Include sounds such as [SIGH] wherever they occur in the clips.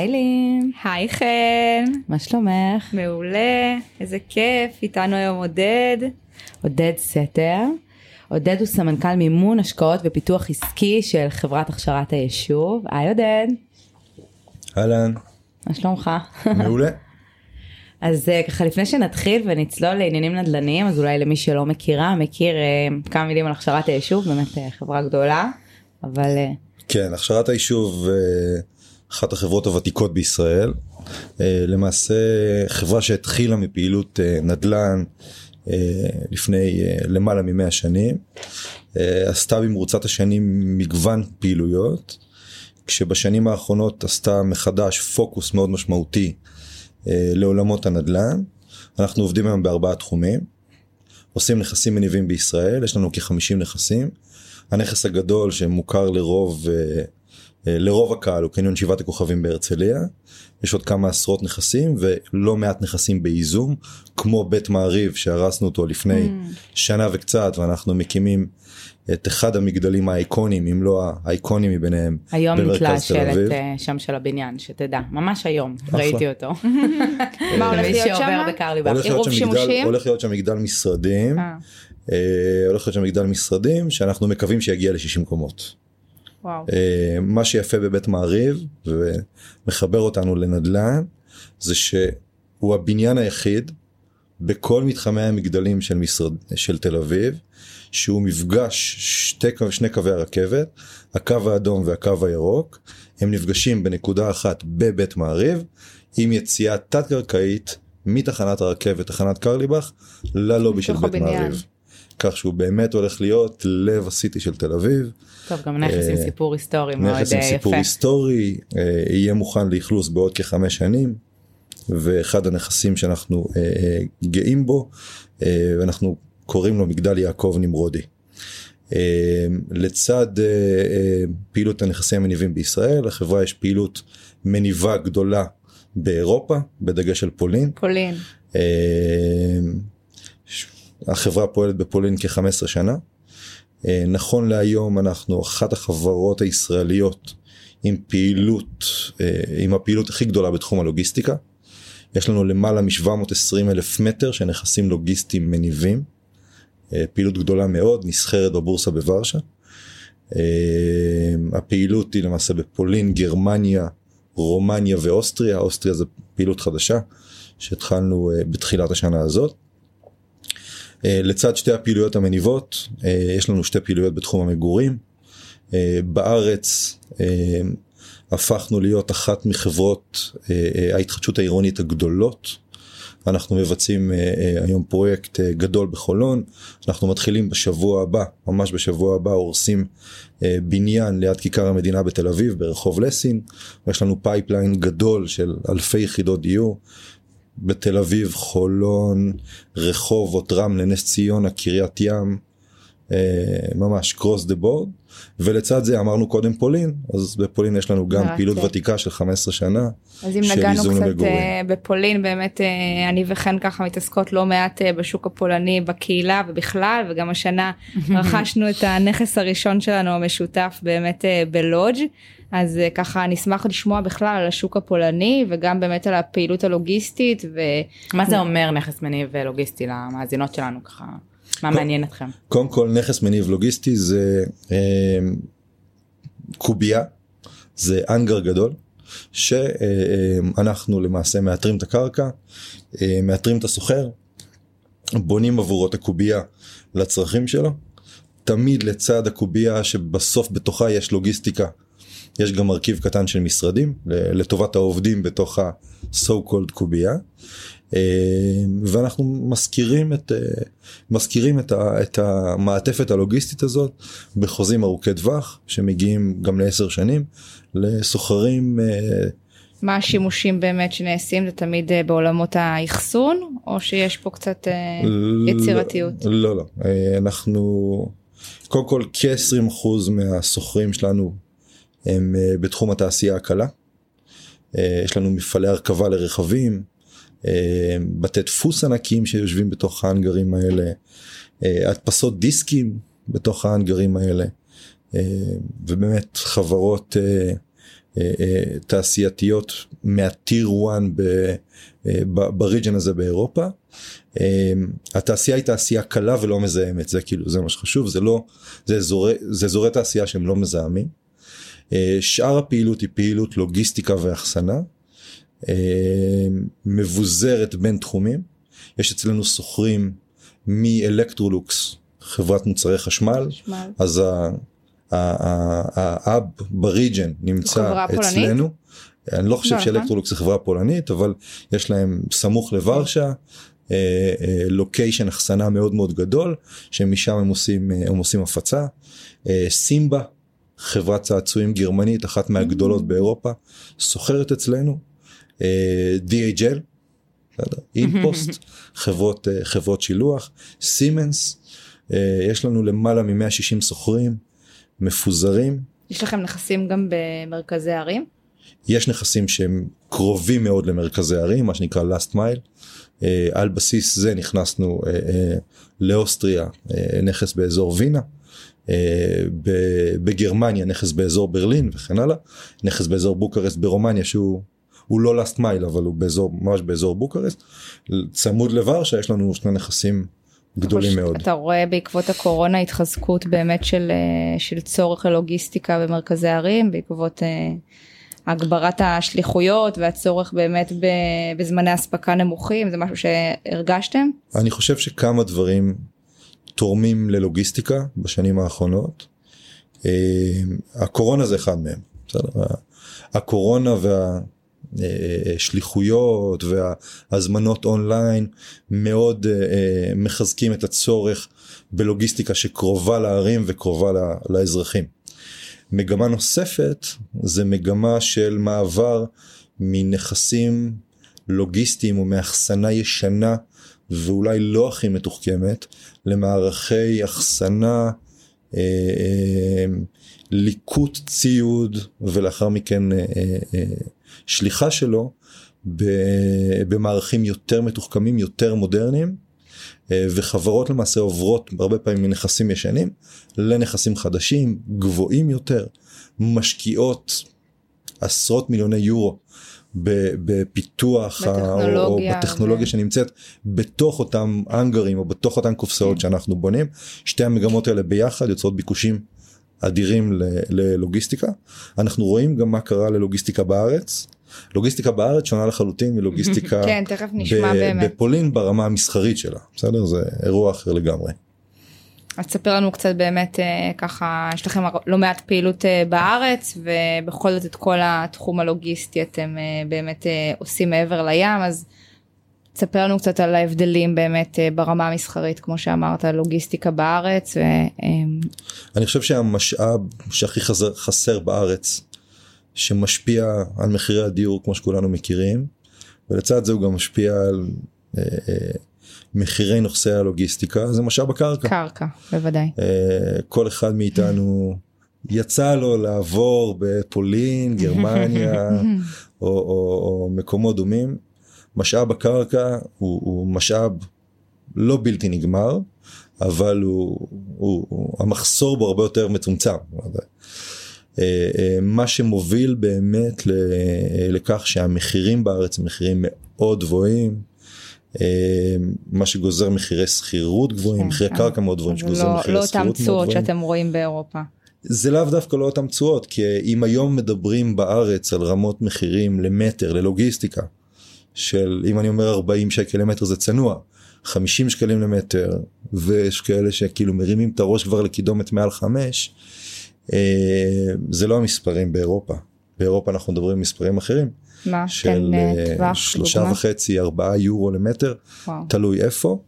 היי לין. היי חן. מה שלומך? מעולה, איזה כיף, איתנו היום עודד. עודד סתר. עודד הוא סמנכ"ל מימון השקעות ופיתוח עסקי של חברת הכשרת היישוב. היי עודד. אהלן. מה שלומך? מעולה. [LAUGHS] אז אה, ככה לפני שנתחיל ונצלול לעניינים נדל"ניים אז אולי למי שלא מכירה מכיר uh, כמה מילים על הכשרת היישוב באמת uh, חברה גדולה אבל כן הכשרת היישוב אחת החברות הוותיקות בישראל למעשה חברה שהתחילה מפעילות נדל"ן לפני למעלה ממאה שנים עשתה במרוצת השנים מגוון פעילויות כשבשנים האחרונות עשתה מחדש פוקוס מאוד משמעותי אה, לעולמות הנדל"ן. אנחנו עובדים היום בארבעה תחומים. עושים נכסים מניבים בישראל, יש לנו כ-50 נכסים. הנכס הגדול שמוכר לרוב, אה, אה, לרוב הקהל הוא קניון שבעת הכוכבים בהרצליה. יש עוד כמה עשרות נכסים ולא מעט נכסים בייזום, כמו בית מעריב שהרסנו אותו לפני mm. שנה וקצת ואנחנו מקימים את אחד המגדלים האיקונים אם לא האיקונים מביניהם היום נתלה שלט אה, שם של הבניין שתדע ממש היום ראיתי אותו. [LAUGHS] מה הולך להיות שם? הולך להיות שם מגדל משרדים. אה. אה, הולך להיות שם מגדל משרדים שאנחנו מקווים שיגיע ל-60 קומות. וואו. מה שיפה בבית מעריב ומחבר אותנו לנדל"ן זה שהוא הבניין היחיד בכל מתחמי המגדלים של, משרד, של תל אביב שהוא מפגש שתי, שני קווי הרכבת, הקו האדום והקו הירוק, הם נפגשים בנקודה אחת בבית מעריב, עם יציאה תת קרקעית מתחנת הרכבת, תחנת קרליבך, ללובי של בית מעריב. כך שהוא באמת הולך להיות לב הסיטי של תל אביב. טוב, גם נכס עם אה, סיפור היסטורי מאוד יפה. נכס עם סיפור היסטורי, אה, יהיה מוכן לאכלוס בעוד כחמש שנים, ואחד הנכסים שאנחנו אה, גאים בו, ואנחנו קוראים לו מגדל יעקב נמרודי. אה, לצד אה, אה, פעילות הנכסים המניבים בישראל, לחברה יש פעילות מניבה גדולה באירופה, בדגש על פולין. פולין. החברה פועלת בפולין כ-15 שנה. נכון להיום אנחנו אחת החברות הישראליות עם פעילות, עם הפעילות הכי גדולה בתחום הלוגיסטיקה. יש לנו למעלה מ-720 אלף מטר של נכסים לוגיסטיים מניבים. אה, פעילות גדולה מאוד, נסחרת בבורסה בוורשה. אה, הפעילות היא למעשה בפולין, גרמניה, רומניה ואוסטריה, אוסטריה זה פעילות חדשה שהתחלנו אה, בתחילת השנה הזאת. לצד שתי הפעילויות המניבות, יש לנו שתי פעילויות בתחום המגורים. בארץ הפכנו להיות אחת מחברות ההתחדשות העירונית הגדולות. אנחנו מבצעים היום פרויקט גדול בחולון, אנחנו מתחילים בשבוע הבא, ממש בשבוע הבא הורסים בניין ליד כיכר המדינה בתל אביב ברחוב לסין, ויש לנו pipeline גדול של אלפי יחידות דיור. בתל אביב, חולון, רחובות, רמלה, נס ציונה, קריית ים, ממש across the board. ולצד זה אמרנו קודם פולין אז בפולין יש לנו גם פעילות ותיקה של 15 שנה. אז אם נגענו קצת למגורים. אה, בפולין באמת אה, אני וכן ככה מתעסקות לא מעט אה, בשוק הפולני בקהילה ובכלל וגם השנה [LAUGHS] רכשנו את הנכס הראשון שלנו המשותף באמת בלודג' אז ככה נשמח לשמוע בכלל על השוק הפולני וגם באמת על הפעילות הלוגיסטית. ו... מה זה אומר נכס מניב לוגיסטי למאזינות שלנו ככה? מה מעניין אתכם? קודם כל נכס מניב לוגיסטי זה אה, קובייה, זה אנגר גדול, שאנחנו אה, למעשה מאתרים את הקרקע, אה, מאתרים את הסוחר, בונים עבורו את הקובייה לצרכים שלו, תמיד לצד הקובייה שבסוף בתוכה יש לוגיסטיקה. יש גם מרכיב קטן של משרדים לטובת העובדים בתוך ה-so called קובייה. אה, ואנחנו מזכירים את, אה, מזכירים את, ה, את המעטפת הלוגיסטית הזאת בחוזים ארוכי טווח שמגיעים גם לעשר שנים לסוחרים. אה, מה השימושים באמת שנעשים זה תמיד בעולמות האחסון או שיש פה קצת יצירתיות? לא, לא, לא. אנחנו קודם כל כ-20% מהסוחרים שלנו הם בתחום התעשייה הקלה. יש לנו מפעלי הרכבה לרכבים, אה, בתי דפוס ענקיים שיושבים בתוך האנגרים האלה, אה, הדפסות דיסקים בתוך האנגרים האלה, אה, ובאמת חברות תעשייתיות מהטיר 1 בריג'ן הזה באירופה. התעשייה היא תעשייה קלה ולא מזהמת זה כאילו זה מה שחשוב זה לא זה אזורי זה אזורי תעשייה שהם לא מזהמים. שאר הפעילות היא פעילות לוגיסטיקה ואחסנה מבוזרת בין תחומים יש אצלנו סוחרים מאלקטרולוקס חברת מוצרי חשמל, חשמל. אז האב בריג'ן נמצא אצלנו. אני לא חושב לא, שאלקטרולוקס זה חברה פולנית אבל יש להם סמוך לוורשה location אה, אה, אחסנה מאוד מאוד גדול שמשם הם עושים הם עושים הפצה. אה, סימבה חברת צעצועים גרמנית אחת מהגדולות mm. באירופה סוחרת אצלנו. DHL אינפוסט חברות חברות שילוח סימנס יש לנו למעלה מ-160 סוחרים מפוזרים. יש לכם נכסים גם במרכזי ערים? יש נכסים שהם קרובים מאוד למרכזי ערים, מה שנקרא last mile. על בסיס זה נכנסנו לאוסטריה, נכס באזור וינה. Uh, בגרמניה נכס באזור ברלין וכן הלאה, נכס באזור בוקרסט ברומניה שהוא הוא לא last mile אבל הוא באזור ממש באזור בוקרסט, צמוד לוורשה יש לנו שני נכסים גדולים מאוד. אתה רואה בעקבות הקורונה התחזקות באמת של, אה, של צורך הלוגיסטיקה במרכזי ערים בעקבות אה, הגברת השליחויות והצורך באמת בזמני אספקה נמוכים זה משהו שהרגשתם? אני חושב שכמה דברים תורמים ללוגיסטיקה בשנים האחרונות. אה, הקורונה זה אחד מהם. בסדר? הקורונה וה... אה, שליחויות והזמנות אונליין מאוד אה, מחזקים את הצורך בלוגיסטיקה שקרובה לערים וקרובה לאזרחים. מגמה נוספת זה מגמה של מעבר מנכסים לוגיסטיים או מאחסנה ישנה ואולי לא הכי מתוחכמת למערכי אחסנה, אה, אה, ליקוט ציוד ולאחר מכן אה, שליחה שלו במערכים יותר מתוחכמים, יותר מודרניים, וחברות למעשה עוברות הרבה פעמים מנכסים ישנים לנכסים חדשים, גבוהים יותר, משקיעות עשרות מיליוני יורו בפיתוח בטכנולוגיה, או, בטכנולוגיה ו... שנמצאת בתוך אותם אנגרים או בתוך אותן קופסאות כן. שאנחנו בונים. שתי המגמות האלה ביחד יוצרות ביקושים אדירים ללוגיסטיקה. אנחנו רואים גם מה קרה ללוגיסטיקה בארץ. לוגיסטיקה בארץ שונה לחלוטין מלוגיסטיקה [LAUGHS] כן, באמת. בפולין ברמה המסחרית שלה, בסדר? זה אירוע אחר לגמרי. אז תספר לנו קצת באמת אה, ככה יש לכם לא מעט פעילות אה, בארץ ובכל זאת את כל התחום הלוגיסטי אתם אה, באמת עושים מעבר לים אז תספר לנו קצת על ההבדלים באמת ברמה המסחרית כמו שאמרת לוגיסטיקה בארץ. ו... אני חושב שהמשאב שהכי חסר, חסר בארץ שמשפיע על מחירי הדיור כמו שכולנו מכירים ולצד זה הוא גם משפיע על אה, אה, מחירי נכסי הלוגיסטיקה זה משאב הקרקע. קרקע בוודאי. אה, כל אחד מאיתנו יצא לו לעבור בפולין גרמניה [LAUGHS] או, או, או מקומות דומים משאב הקרקע הוא, הוא משאב לא בלתי נגמר, אבל הוא, הוא, הוא, המחסור בו הרבה יותר מצומצם. אה, אה, מה שמוביל באמת לכך שהמחירים בארץ הם מחירים מאוד גבוהים. אה, מה שגוזר מחירי שכירות גבוהים, כן, מחירי כן. קרקע מאוד גבוהים, שגוזר לא, מחירי לא שכירות מאוד גבוהים. לא אותם תשואות שאתם רואים באירופה. זה לאו דווקא לא אותם תשואות, כי אם היום מדברים בארץ על רמות מחירים למטר, ללוגיסטיקה, של אם אני אומר 40 שקל למטר זה צנוע 50 שקלים למטר ויש כאלה שכאילו מרימים את הראש כבר לקידומת מעל 5 אה, זה לא המספרים באירופה באירופה אנחנו מדברים מספרים אחרים. מה? של כן, אה, שלושה וחצי ארבעה יורו למטר וואו. תלוי איפה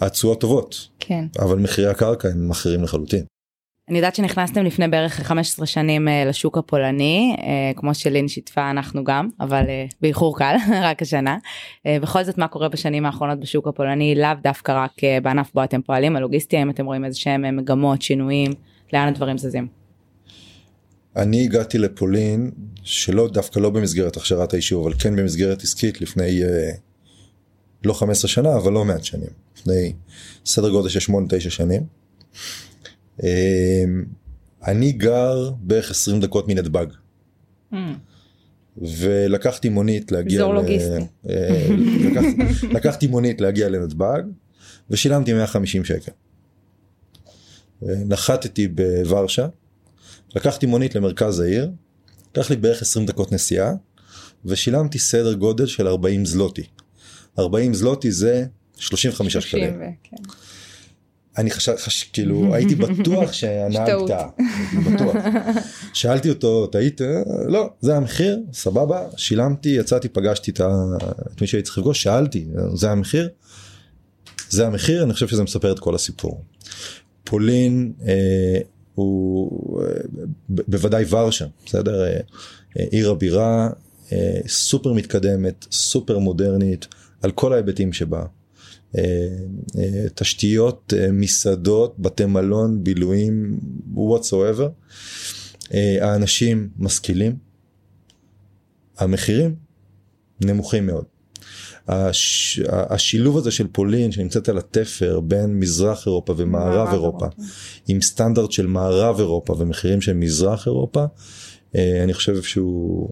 התשואות טובות כן אבל מחירי הקרקע הם אחרים לחלוטין. אני יודעת שנכנסתם לפני בערך 15 שנים אה, לשוק הפולני, אה, כמו שלין שיתפה אנחנו גם, אבל אה, באיחור קל, [LAUGHS] רק השנה. בכל זאת מה קורה בשנים האחרונות בשוק הפולני, לאו דווקא רק בענף בו אתם פועלים, הלוגיסטי, אם אתם רואים איזה שהם מגמות, שינויים, לאן הדברים זזים. אני הגעתי לפולין, שלא דווקא לא במסגרת הכשרת היישוב, אבל כן במסגרת עסקית לפני לא 15 שנה, אבל לא מעט שנים, לפני סדר גודל של 8-9 שנים. אמ, אני גר בערך 20 דקות מנתב"ג. Mm. ולקחתי מונית להגיע, אזור לוגיסטי, אה, לקח, לקחתי מונית להגיע לנתב"ג ושילמתי 150 שקל. נחתתי בוורשה, לקחתי מונית למרכז העיר, לקח לי בערך 20 דקות נסיעה ושילמתי סדר גודל של 40 זלוטי. 40 זלוטי זה 35 שקלים. כן. אני חשב, חש, כאילו הייתי בטוח שהנהג טעה, בטוח. שאלתי אותו, טעית? לא, זה המחיר, סבבה, שילמתי, יצאתי, פגשתי את, ה... את מי שהייתי צריך לפגוש, שאלתי, זה המחיר? זה המחיר, אני חושב שזה מספר את כל הסיפור. פולין אה, הוא אה, בוודאי ורשה, בסדר? אה, אה, עיר הבירה, סופר מתקדמת, סופר מודרנית, על כל ההיבטים שבה. תשתיות, מסעדות, בתי מלון, בילויים, whatsoever. האנשים משכילים, המחירים נמוכים מאוד. הש... השילוב הזה של פולין שנמצאת על התפר בין מזרח אירופה ומערב אירופה, אירופה עם סטנדרט של מערב אירופה ומחירים של מזרח אירופה, אני חושב שהוא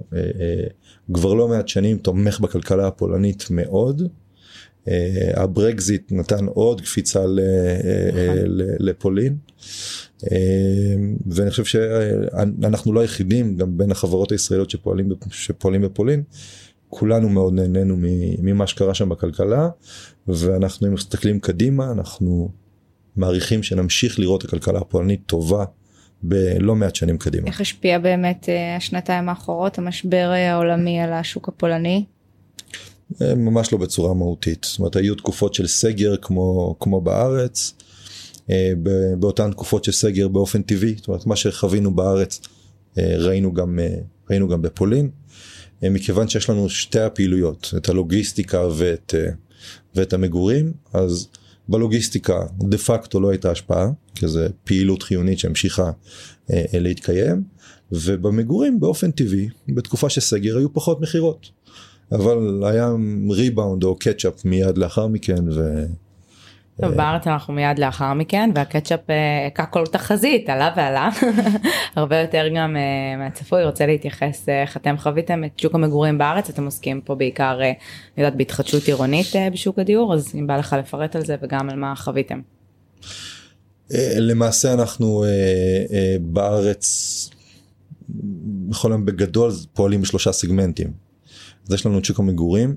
כבר לא מעט שנים תומך בכלכלה הפולנית מאוד. אה, הברקזיט נתן עוד קפיצה נכון. לפולין. אה, ואני חושב שאנחנו לא היחידים גם בין החברות הישראליות שפועלים, שפועלים בפולין. כולנו מאוד נהנינו ממה שקרה שם בכלכלה ואנחנו מסתכלים קדימה אנחנו מעריכים שנמשיך לראות הכלכלה הפולנית טובה בלא מעט שנים קדימה. איך השפיע באמת אה, השנתיים האחרונות המשבר העולמי על השוק הפולני? אה, ממש לא בצורה מהותית זאת אומרת היו תקופות של סגר כמו כמו בארץ אה, באותן תקופות של סגר באופן טבעי זאת אומרת מה שחווינו בארץ ראינו גם ראינו גם בפולין מכיוון שיש לנו שתי הפעילויות את הלוגיסטיקה ואת ואת המגורים אז בלוגיסטיקה דה פקטו לא הייתה השפעה, כי זו פעילות חיונית שהמשיכה אה, אה, להתקיים, ובמגורים באופן טבעי, בתקופה של סגר היו פחות מכירות. אבל היה ריבאונד או קצ'אפ מיד לאחר מכן ו... טוב, בארץ אנחנו מיד לאחר מכן והקטשאפ הכה אה, כל תחזית עלה ועלה [LAUGHS] הרבה יותר גם uh, מהצפוי רוצה להתייחס איך אתם חוויתם את שוק המגורים בארץ אתם עוסקים פה בעיקר uh, יודעת בהתחדשות עירונית בשוק הדיור אז אם בא לך לפרט על זה וגם על מה חוויתם. למעשה אנחנו בארץ בכל יום בגדול פועלים בשלושה סגמנטים. אז יש לנו את שוק המגורים,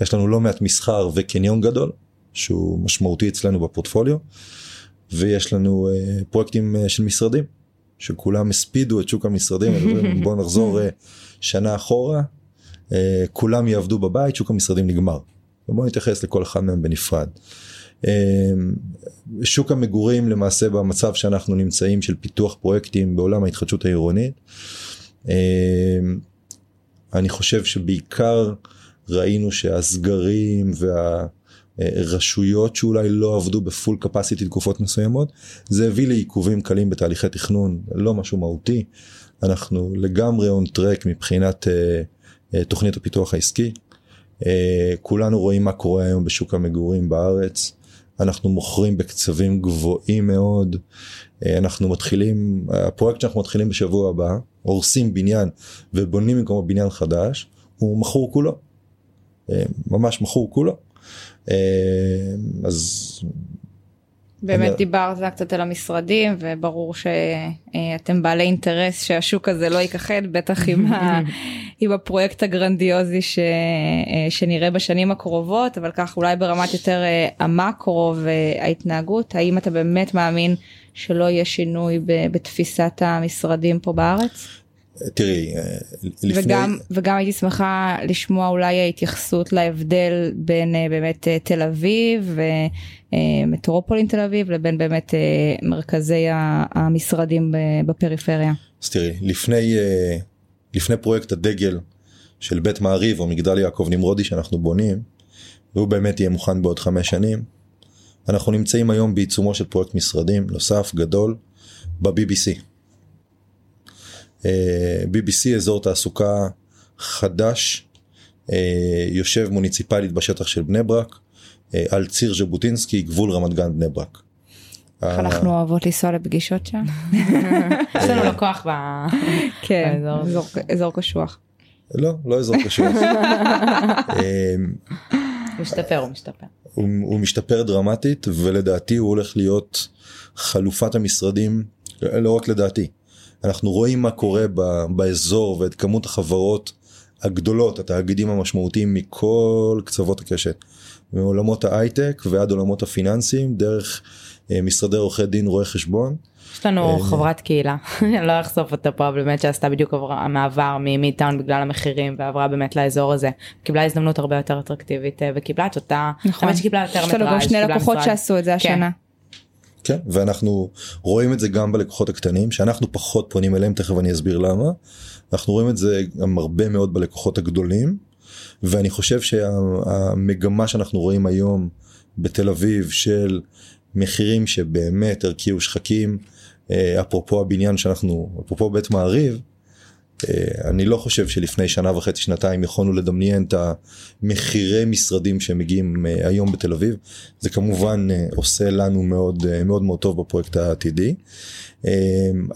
יש לנו לא מעט מסחר וקניון גדול. שהוא משמעותי אצלנו בפורטפוליו ויש לנו uh, פרויקטים uh, של משרדים שכולם הספידו את שוק המשרדים בוא נחזור uh, שנה אחורה uh, כולם יעבדו בבית שוק המשרדים נגמר. ובוא נתייחס לכל אחד מהם בנפרד. Uh, שוק המגורים למעשה במצב שאנחנו נמצאים של פיתוח פרויקטים בעולם ההתחדשות העירונית. Uh, אני חושב שבעיקר ראינו שהסגרים וה... אה, רשויות שאולי לא עבדו בפול קפסיטי תקופות מסוימות זה הביא לעיכובים קלים בתהליכי תכנון לא משהו מהותי. אנחנו לגמרי און טרק מבחינת uh, uh, תוכנית הפיתוח העסקי. uh, כולנו רואים מה קורה היום בשוק המגורים בארץ. אנחנו מוכרים בקצבים גבוהים מאוד. uh, אנחנו מתחילים הפרויקט שאנחנו מתחילים בשבוע הבא הורסים בניין ובונים במקומו בניין חדש הוא מכור כולו. ממש מכור כולו. אה, אז באמת אני... דיברת קצת על המשרדים וברור שאתם בעלי אינטרס שהשוק הזה לא ייכחד בטח עם, ה... [LAUGHS] עם הפרויקט הגרנדיוזי ש... שנראה בשנים הקרובות אבל כך אולי ברמת יותר אה, המקרו וההתנהגות האם אתה באמת מאמין שלא יהיה שינוי בתפיסת המשרדים פה בארץ? תראי, אה, לפני... וגם, וגם הייתי שמחה לשמוע אולי ההתייחסות להבדל בין אה, באמת אה, תל אביב ומטרופולין תל אביב לבין באמת מרכזי המשרדים בפריפריה. אז תראי, לפני, לפני פרויקט הדגל של בית מעריב או מגדל יעקב נמרודי שאנחנו בונים, והוא באמת יהיה מוכן בעוד חמש שנים, אנחנו נמצאים היום בעיצומו של פרויקט משרדים נוסף גדול ב-BBC. אה, BBC אזור תעסוקה חדש, אה, יושב מוניציפלית בשטח של בני ברק, אה, על ציר ז'בוטינסקי, גבול רמת גן בני ברק. איך אנחנו אוהבות לנסוע לפגישות שם. [LAUGHS] יש לנו לקוח כן, אזור קשוח. לא, לא אזור קשוח. [LAUGHS] אמ, משתפר, הוא משתפר. הוא משתפר דרמטית ולדעתי הוא הולך להיות חלופת המשרדים, לא רק לדעתי. אנחנו רואים מה קורה באזור ואת כמות החברות הגדולות, התאגידים המשמעותיים מכל קצוות הקשת. מעולמות ההייטק ועד עולמות הפיננסיים, דרך אה, משרדי עורכי דין, רואי חשבון. יש לנו אה, חברת קהילה, [LAUGHS] אני לא אחשוף אותה פה, באמת שעשתה בדיוק המעבר ממידטאון בגלל המחירים ועברה באמת לאזור הזה. קיבלה הזדמנות הרבה יותר אטרקטיבית אה, וקיבלה את אותה, נכון, האמת שקיבלה יותר מטראז'. יש לנו גם שני לקוחות שעשו את זה כן. השנה. כן, ואנחנו רואים את זה גם בלקוחות הקטנים, שאנחנו פחות פונים אליהם, תכף אני אסביר למה. אנחנו רואים את זה גם הרבה מאוד בלקוחות הגדולים, ואני חושב שהמגמה שאנחנו רואים היום בתל אביב של מחירים שבאמת הרקיעו שחקים, אה, אפרופו הבניין שאנחנו, אפרופו בית מעריב, אני לא חושב שלפני שנה וחצי שנתיים יכולנו לדמיין את המחירי משרדים שמגיעים אה, היום בתל אביב זה כמובן עושה לנו מאוד מאוד מאוד טוב בפרויקט העתידי.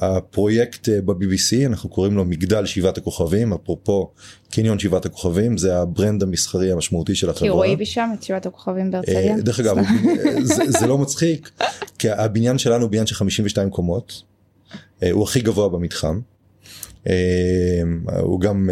הפרויקט ב-BBC אנחנו קוראים לו מגדל שבעת הכוכבים אפרופו קניון שבעת הכוכבים זה ה brand המסחרי המשמעותי של החברה. כי רואים משם את שבעת הכוכבים בהרצליה. דרך אגב זה, זה לא מצחיק כי הבניין שלנו הוא בניין של 52 קומות. הוא הכי גבוה במתחם. הוא גם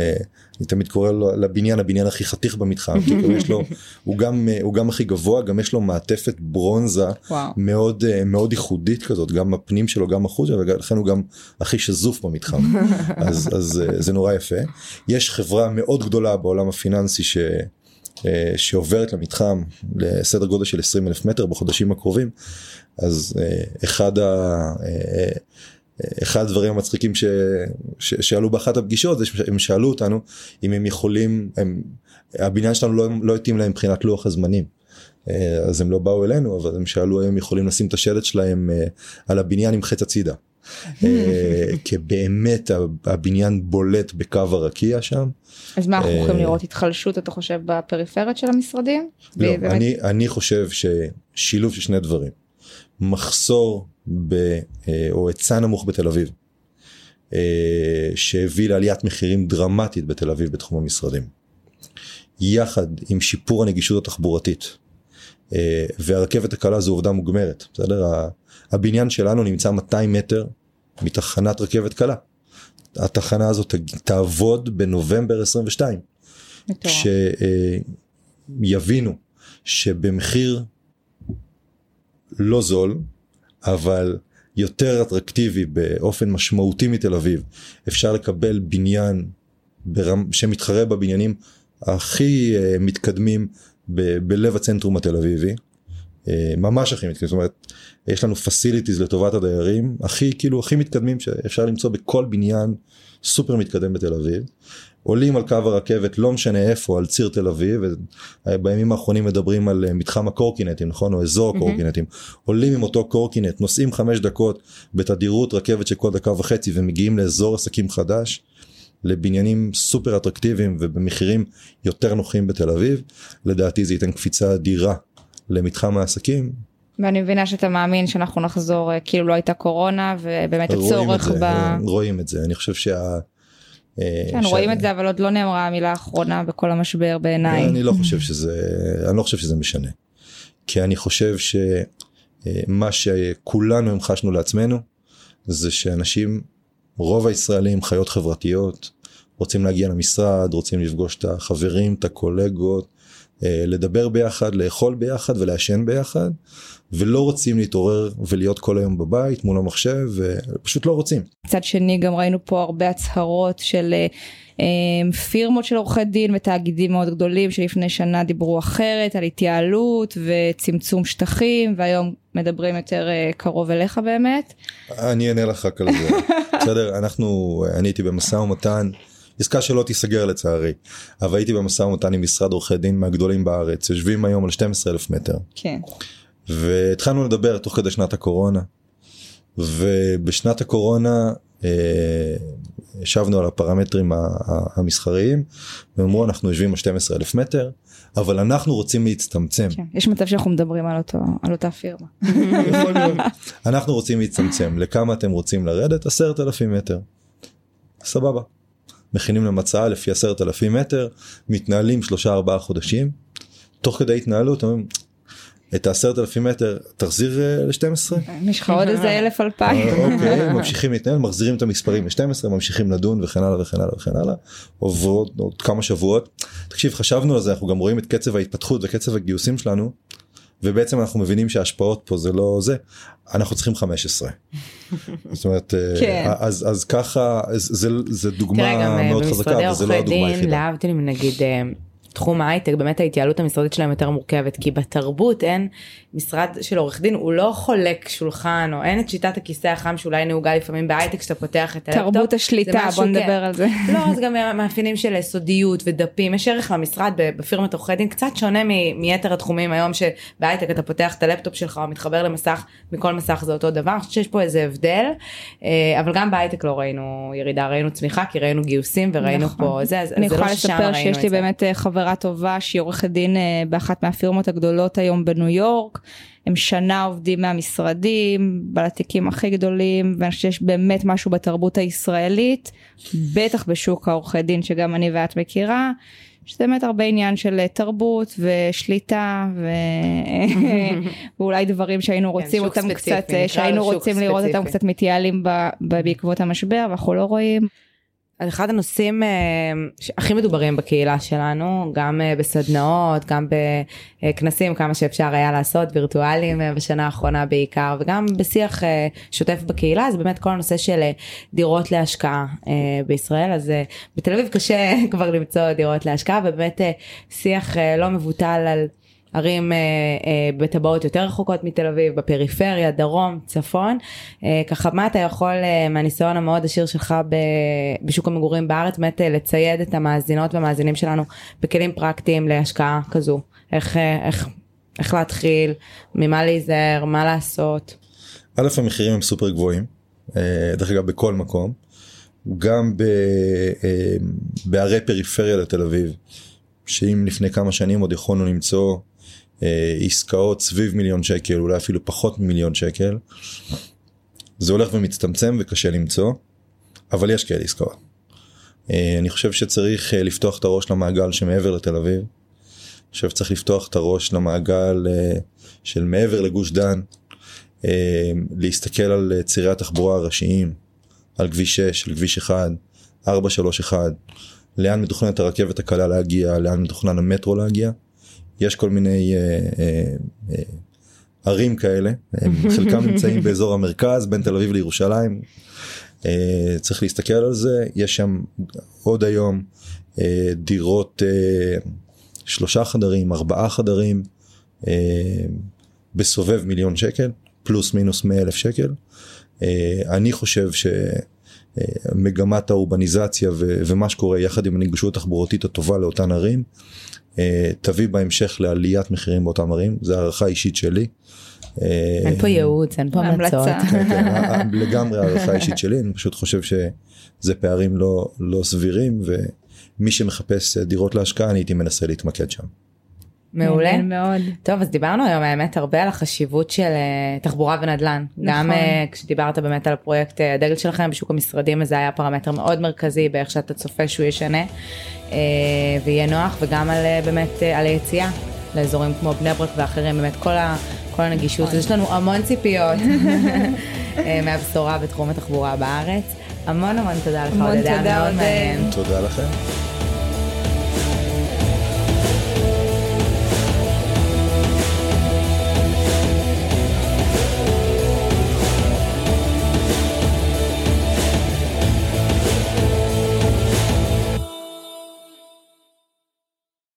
אני תמיד קורא לו לבניין הבניין הכי חתיך במתחם יש לו [LAUGHS] הוא גם הוא גם הכי גבוה גם יש לו מעטפת ברונזה וואו. מאוד מאוד ייחודית כזאת גם הפנים שלו גם החוצה ולכן הוא גם הכי שזוף במתחם [LAUGHS] אז אז זה נורא יפה יש חברה מאוד גדולה בעולם הפיננסי ש. שעוברת למתחם לסדר גודל של 20 אלף מטר בחודשים הקרובים אז אחד ה... אחד הדברים המצחיקים ש... ש... שעלו באחת הפגישות זה שהם שאלו אותנו אם הם יכולים, הם... הבניין שלנו לא, לא התאים להם מבחינת לוח הזמנים. אה, אז הם לא באו אלינו אבל הם שאלו האם יכולים לשים את השלט שלהם אה, על הבניין עם חץ הצידה. אה, [LAUGHS] כי באמת הבניין בולט בקו הרקיע שם. אז מה אנחנו יכולים לראות התחלשות אתה חושב בפריפריות של המשרדים? לא, אני, אני חושב ששילוב של שני דברים. מחסור ב, אה, או היצע נמוך בתל אביב, אה, שהביא לעליית מחירים דרמטית בתל אביב בתחום המשרדים. יחד עם שיפור הנגישות התחבורתית אה, והרכבת הקלה זו עובדה מוגמרת, בסדר? הבניין שלנו נמצא 200 מטר מתחנת רכבת קלה. התחנה הזאת תעבוד בנובמבר 22. כשיבינו שבמחיר לא זול אבל יותר אטרקטיבי באופן משמעותי מתל אביב אפשר לקבל בניין ברמ... שמתחרה בבניינים הכי uh, מתקדמים ב... בלב הצנטרום התל אביבי. Uh, ממש הכי מתקדמים, זאת אומרת יש לנו פסיליטיז לטובת הדיירים הכי כאילו הכי מתקדמים שאפשר למצוא בכל בניין סופר מתקדם בתל אביב. עולים על קו הרכבת לא משנה איפה על ציר תל אביב בימים האחרונים מדברים על אה, מתחם הקורקינטים נכון? או אזור הקורקינטים. mm-hmm. עולים עם אותו קורקינט נוסעים חמש דקות בתדירות רכבת של כל דקה וחצי ומגיעים לאזור עסקים חדש לבניינים סופר אטרקטיביים ובמחירים יותר נוחים בתל אביב. לדעתי זה ייתן קפיצה אדירה למתחם העסקים ואני מבינה שאתה מאמין שאנחנו נחזור אה, כאילו לא הייתה קורונה ובאמת הצורך ב... רואים את זה אני חושב שה... אה, כן, רואים את זה אבל עוד לא נאמרה המילה האחרונה בכל המשבר בעיניי. אני לא חושב שזה, אני לא חושב שזה משנה. כי אני חושב שמה שכולנו המחשנו לעצמנו זה שאנשים, רוב הישראלים חיות חברתיות, רוצים להגיע למשרד, רוצים לפגוש את החברים, את הקולגות, אה, לדבר ביחד, לאכול ביחד ולעשן ביחד. ולא רוצים להתעורר ולהיות כל היום בבית מול המחשב ופשוט לא רוצים. מצד שני גם ראינו פה הרבה הצהרות של אה, פירמות של עורכי דין ותאגידים מאוד גדולים שלפני שנה דיברו אחרת על התייעלות וצמצום שטחים והיום מדברים יותר אה, קרוב אליך באמת. אני אענה לך רק על זה. [LAUGHS] בסדר אנחנו אני הייתי במשא ומתן. עסקה שלא תיסגר לצערי אבל הייתי במשא ומתן עם משרד עורכי דין מהגדולים בארץ יושבים היום על 12 אלף מטר. כן. והתחלנו לדבר תוך כדי שנת הקורונה ובשנת הקורונה ישבנו על הפרמטרים המסחריים, והם אמרו אנחנו יושבים על 12 אלף מטר, אבל אנחנו רוצים להצטמצם. כן, יש מצב שאנחנו מדברים על, אותו, על אותה פירמה. [LAUGHS] [LAUGHS] אנחנו רוצים להצטמצם, לכמה אתם רוצים לרדת? עשרת אלפים מטר. סבבה. מכינים להם הצעה לפי עשרת אלפים מטר, מתנהלים שלושה ארבעה חודשים, תוך כדי התנהלות אומרים את העשרת אלפים מטר תחזיר אה, ל-12? יש לך עוד איזה אלף אלפיים. אה, אוקיי, ממשיכים להתנהל, מחזירים את המספרים ל-12, ממשיכים לדון וכן הלאה וכן הלאה וכן הלאה. עוברות עוד כמה שבועות. תקשיב, חשבנו על זה, אנחנו גם רואים את קצב ההתפתחות וקצב הגיוסים שלנו, ובעצם אנחנו מבינים שההשפעות פה זה לא זה, אנחנו צריכים 15. [LAUGHS] זאת אומרת, אה, כן. אז, אז ככה, זה, זה דוגמה מאוד חזקה, אבל זה לא הדוגמה היחידה. להבדיל נגיד תחום ההייטק באמת ההתייעלות המשרדית שלהם יותר מורכבת כי בתרבות אין משרד של עורך דין הוא לא חולק שולחן או אין את שיטת הכיסא החם שאולי נהוגה לפעמים בהייטק שאתה פותח את הלפטופ. תרבות השליטה בוא נדבר כן. על זה. לא זה גם מאפיינים של סודיות ודפים יש ערך למשרד בפירמת עורכי דין קצת שונה מיתר התחומים היום שבהייטק אתה פותח את הלפטופ שלך או מתחבר למסך מכל מסך זה אותו דבר אני חושבת שיש פה איזה הבדל אה, אבל גם בהייטק לא ראינו ירידה ראינו צמיחה כי ראינו גיוסים וראינו נכון. פה זה אז אני יכולה לא לספר שיש לי באמת אה, חברה טובה שהיא עורכת דין אה, באחת מהפירמות הגדולות היום בניו יורק. הם שנה עובדים מהמשרדים, בעלתיקים הכי גדולים, ואני חושבת שיש באמת משהו בתרבות הישראלית, בטח בשוק העורכי דין שגם אני ואת מכירה, שזה באמת הרבה עניין של תרבות ושליטה ו... [LAUGHS] ואולי דברים שהיינו כן, רוצים כן, אותם קצת, שהיינו רוצים לראות ספציפי. אותם קצת מתייעלים בעקבות המשבר ואנחנו לא רואים. אחד הנושאים uh, הכי מדוברים בקהילה שלנו, גם uh, בסדנאות, גם בכנסים, כמה שאפשר היה לעשות, וירטואליים uh, בשנה האחרונה בעיקר, וגם בשיח uh, שוטף בקהילה, זה באמת כל הנושא של uh, דירות להשקעה uh, בישראל, אז uh, בתל אביב קשה [LAUGHS] כבר למצוא דירות להשקעה, ובאמת uh, שיח uh, לא מבוטל על... ערים אה, אה, בטבעות יותר רחוקות מתל אביב, בפריפריה, דרום, צפון. אה, ככה מה אתה יכול אה, מהניסיון המאוד עשיר שלך ב, בשוק המגורים בארץ, באמת אה, לצייד את המאזינות והמאזינים שלנו בכלים פרקטיים להשקעה כזו, איך, אה, איך, איך להתחיל, ממה להיזהר, מה לעשות. א' המחירים הם סופר גבוהים, אה, דרך אגב בכל מקום, גם ב, אה, בערי פריפריה לתל אביב. שאם לפני כמה שנים עוד יכולנו למצוא עסקאות סביב מיליון שקל, אולי אפילו פחות ממיליון שקל. זה הולך ומצטמצם וקשה למצוא, אבל יש כאלה עסקאות. אה, אני חושב שצריך אה, לפתוח את הראש למעגל שמעבר לתל אביב. אני חושב שצריך לפתוח את הראש למעגל של מעבר לגוש דן, להסתכל על צירי התחבורה הראשיים, על כביש 6, על כביש 1, 431, לאן מתוכננת הרכבת הקלה להגיע, לאן מתוכנן המטרו להגיע. יש כל מיני אה, אה, אה, ערים כאלה, [LAUGHS] חלקם נמצאים באזור המרכז בין תל אביב לירושלים. אה, צריך להסתכל על זה, יש שם עוד היום אה, דירות אה, שלושה חדרים, ארבעה חדרים, אה, בסובב מיליון שקל, פלוס מינוס מאה אלף שקל. אה, אני חושב שמגמת האורבניזציה ומה שקורה יחד עם הנגישות התחבורתית הטובה לאותן ערים אה, תביא בהמשך לעליית מחירים באותם ערים, זה הערכה אישית שלי. אה, אין פה ייעוץ, אין פה המלצות. כן, כן, אה, לגמרי הערכה אישית שלי, אני פשוט חושב שזה פערים לא, לא סבירים ומי שמחפש דירות להשקעה אני הייתי מנסה להתמקד שם. מעולה מאוד. טוב אז דיברנו היום האמת הרבה על החשיבות של uh, תחבורה ונדל"ן. נכון. גם uh, כשדיברת באמת על הפרויקט uh, הדגל שלכם בשוק המשרדים זה היה פרמטר מאוד מרכזי באיך שאתה צופה שהוא ישנה ויהיה נוח וגם על באמת על היציאה לאזורים כמו בני ברק ואחרים באמת כל, ה, כל הנגישות אז יש לנו המון ציפיות [LAUGHS] מהבשורה בתחום התחבורה בארץ. המון המון תודה לך תודה מאוד מעניין. תודה לכם.